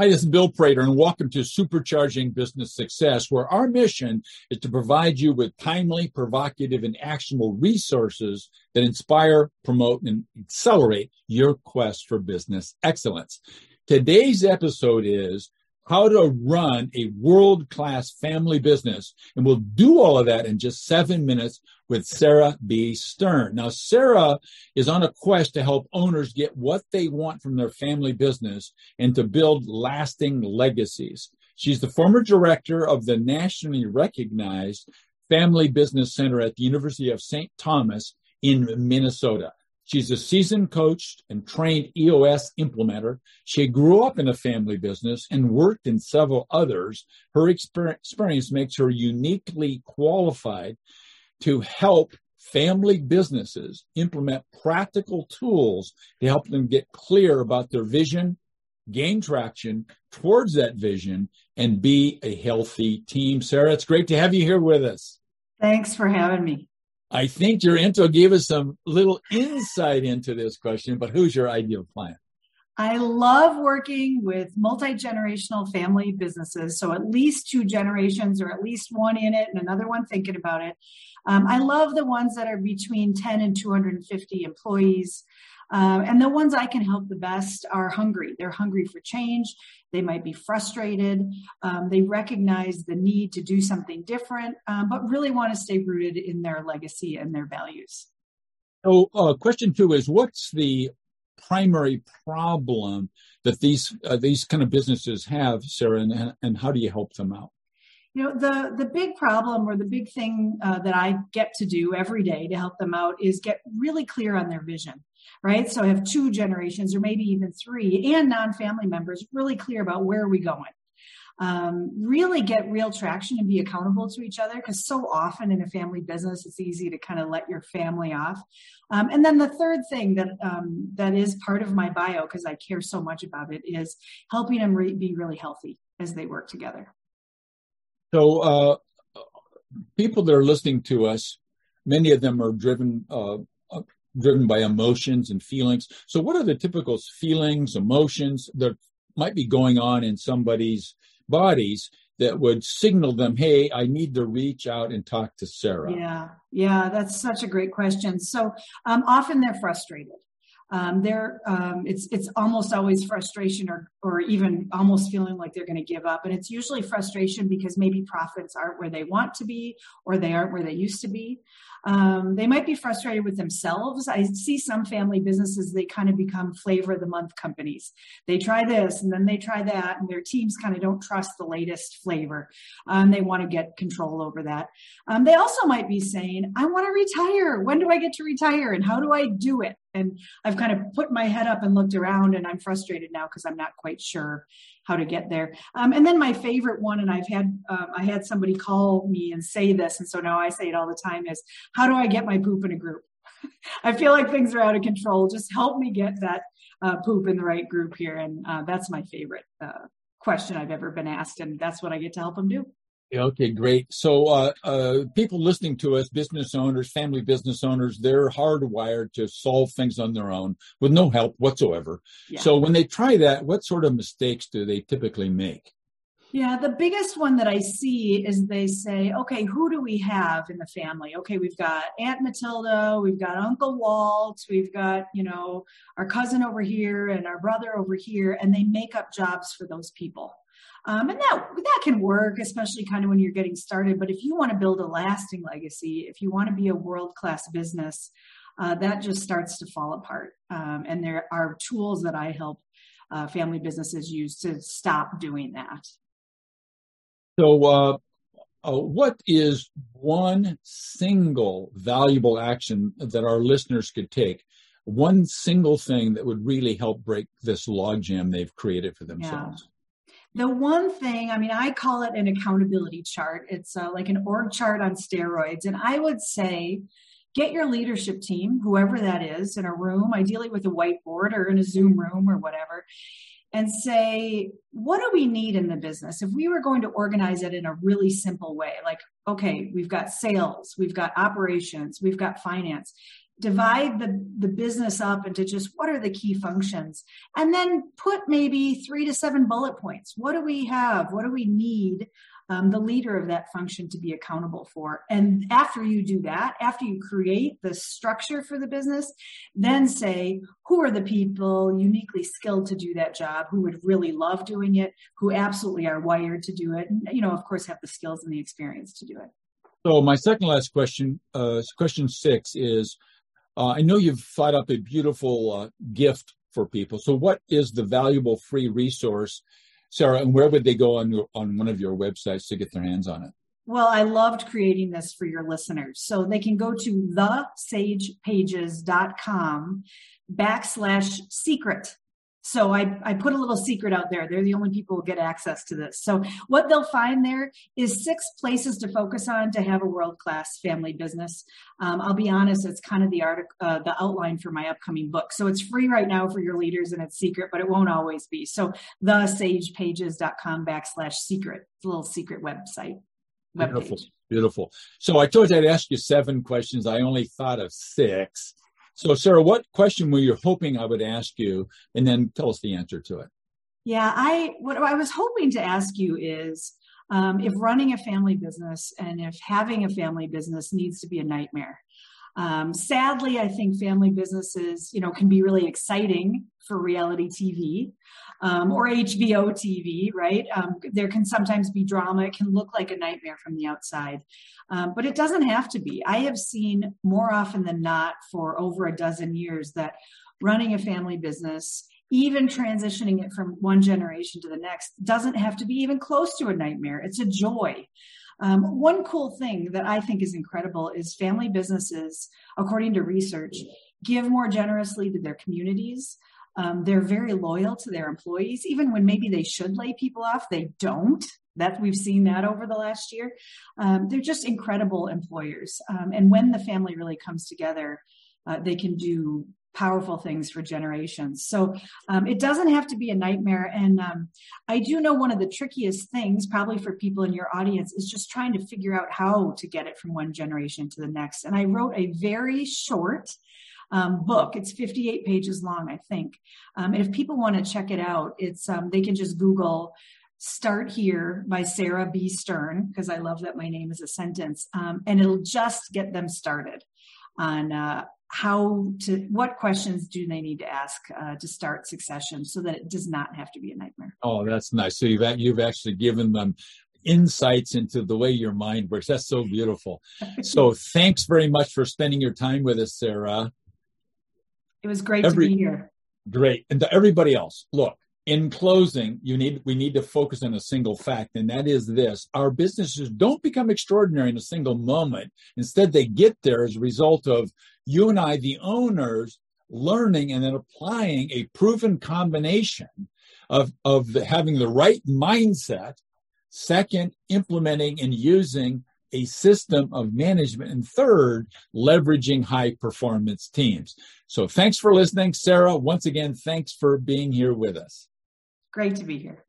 Hi, this is Bill Prater, and welcome to Supercharging Business Success, where our mission is to provide you with timely, provocative, and actionable resources that inspire, promote, and accelerate your quest for business excellence. Today's episode is how to run a world class family business. And we'll do all of that in just seven minutes with Sarah B. Stern. Now, Sarah is on a quest to help owners get what they want from their family business and to build lasting legacies. She's the former director of the nationally recognized Family Business Center at the University of St. Thomas in Minnesota. She's a seasoned coach and trained EOS implementer. She grew up in a family business and worked in several others. Her experience makes her uniquely qualified to help family businesses implement practical tools to help them get clear about their vision, gain traction towards that vision, and be a healthy team. Sarah, it's great to have you here with us. Thanks for having me. I think your intro gave us some little insight into this question, but who's your ideal client? I love working with multi generational family businesses. So, at least two generations, or at least one in it and another one thinking about it. Um, I love the ones that are between 10 and 250 employees. Uh, and the ones I can help the best are hungry. They're hungry for change. They might be frustrated. Um, they recognize the need to do something different, um, but really want to stay rooted in their legacy and their values. So, uh, question two is what's the primary problem that these uh, these kind of businesses have, Sarah, and, and how do you help them out? You know the the big problem or the big thing uh, that i get to do every day to help them out is get really clear on their vision right? So i have two generations or maybe even three and non-family members really clear about where are we going. Um, really get real traction and be accountable to each other because so often in a family business it's easy to kind of let your family off. Um, and then the third thing that um, that is part of my bio because i care so much about it is helping them re- be really healthy as they work together so, uh, people that are listening to us, many of them are driven uh, uh, driven by emotions and feelings. So, what are the typical feelings, emotions that might be going on in somebody's bodies that would signal them, "Hey, I need to reach out and talk to Sarah"? Yeah, yeah, that's such a great question. So, um, often they're frustrated um, they're um, it's it's almost always frustration or or even almost feeling like they're going to give up and it's usually frustration because maybe profits aren't where they want to be or they aren't where they used to be. Um, they might be frustrated with themselves. I see some family businesses they kind of become flavor of the month companies. They try this and then they try that and their teams kind of don't trust the latest flavor um, they want to get control over that. Um, they also might be saying i want to retire. When do i get to retire and how do i do it and I've kind of put my head up and looked around, and I'm frustrated now because I'm not quite sure how to get there. Um, and then my favorite one, and I've had um, I had somebody call me and say this, and so now I say it all the time: is how do I get my poop in a group? I feel like things are out of control. Just help me get that uh, poop in the right group here, and uh, that's my favorite uh, question I've ever been asked, and that's what I get to help them do. Okay, great. So, uh, uh, people listening to us, business owners, family business owners, they're hardwired to solve things on their own with no help whatsoever. Yeah. So, when they try that, what sort of mistakes do they typically make? Yeah, the biggest one that I see is they say, okay, who do we have in the family? Okay, we've got Aunt Matilda, we've got Uncle Walt, we've got, you know, our cousin over here and our brother over here, and they make up jobs for those people. Um, and that that can work, especially kind of when you're getting started. But if you want to build a lasting legacy, if you want to be a world class business, uh, that just starts to fall apart. Um, and there are tools that I help uh, family businesses use to stop doing that. So, uh, uh, what is one single valuable action that our listeners could take? One single thing that would really help break this logjam they've created for themselves. Yeah. The one thing, I mean, I call it an accountability chart. It's uh, like an org chart on steroids. And I would say, get your leadership team, whoever that is, in a room, ideally with a whiteboard or in a Zoom room or whatever, and say, what do we need in the business? If we were going to organize it in a really simple way, like, okay, we've got sales, we've got operations, we've got finance divide the, the business up into just what are the key functions and then put maybe three to seven bullet points. What do we have? What do we need um, the leader of that function to be accountable for? And after you do that after you create the structure for the business then say who are the people uniquely skilled to do that job who would really love doing it who absolutely are wired to do it and you know of course have the skills and the experience to do it. So my second last question, uh, question six is, uh, I know you've thought up a beautiful uh, gift for people. So what is the valuable free resource, Sarah, and where would they go on your, on one of your websites to get their hands on it? Well, I loved creating this for your listeners. So they can go to thesagepages.com backslash secret so I, I put a little secret out there. They're the only people who get access to this. So what they'll find there is six places to focus on to have a world-class family business. Um, I'll be honest, it's kind of the article, uh, the outline for my upcoming book. So it's free right now for your leaders and it's secret, but it won't always be. So thesagepages.com backslash secret. It's a little secret website. Beautiful. Beautiful. So I told you I'd ask you seven questions. I only thought of six. So, Sarah, what question were you hoping I would ask you, and then tell us the answer to it? Yeah, I what I was hoping to ask you is um, if running a family business and if having a family business needs to be a nightmare. Um, sadly, I think family businesses, you know, can be really exciting for reality TV um, or HBO TV, right? Um, there can sometimes be drama. It can look like a nightmare from the outside, um, but it doesn't have to be. I have seen more often than not for over a dozen years that running a family business even transitioning it from one generation to the next doesn't have to be even close to a nightmare. It's a joy. Um, one cool thing that I think is incredible is family businesses, according to research, give more generously to their communities. Um, they're very loyal to their employees, even when maybe they should lay people off, they don't. That we've seen that over the last year. Um, they're just incredible employers, um, and when the family really comes together, uh, they can do powerful things for generations. So um, it doesn't have to be a nightmare. And um, I do know one of the trickiest things, probably for people in your audience, is just trying to figure out how to get it from one generation to the next. And I wrote a very short um, book. It's 58 pages long, I think. Um, and if people want to check it out, it's um, they can just Google Start Here by Sarah B. Stern, because I love that my name is a sentence, um, and it'll just get them started on uh, how to what questions do they need to ask uh, to start succession so that it does not have to be a nightmare? Oh that's nice. So you've you've actually given them insights into the way your mind works. That's so beautiful. So thanks very much for spending your time with us sarah. It was great Every, to be here. Great. And to everybody else look in closing, you need we need to focus on a single fact, and that is this: our businesses don't become extraordinary in a single moment. Instead, they get there as a result of you and I, the owners, learning and then applying a proven combination of of the, having the right mindset. Second, implementing and using a system of management. And third, leveraging high performance teams. So thanks for listening, Sarah. Once again, thanks for being here with us. Great to be here.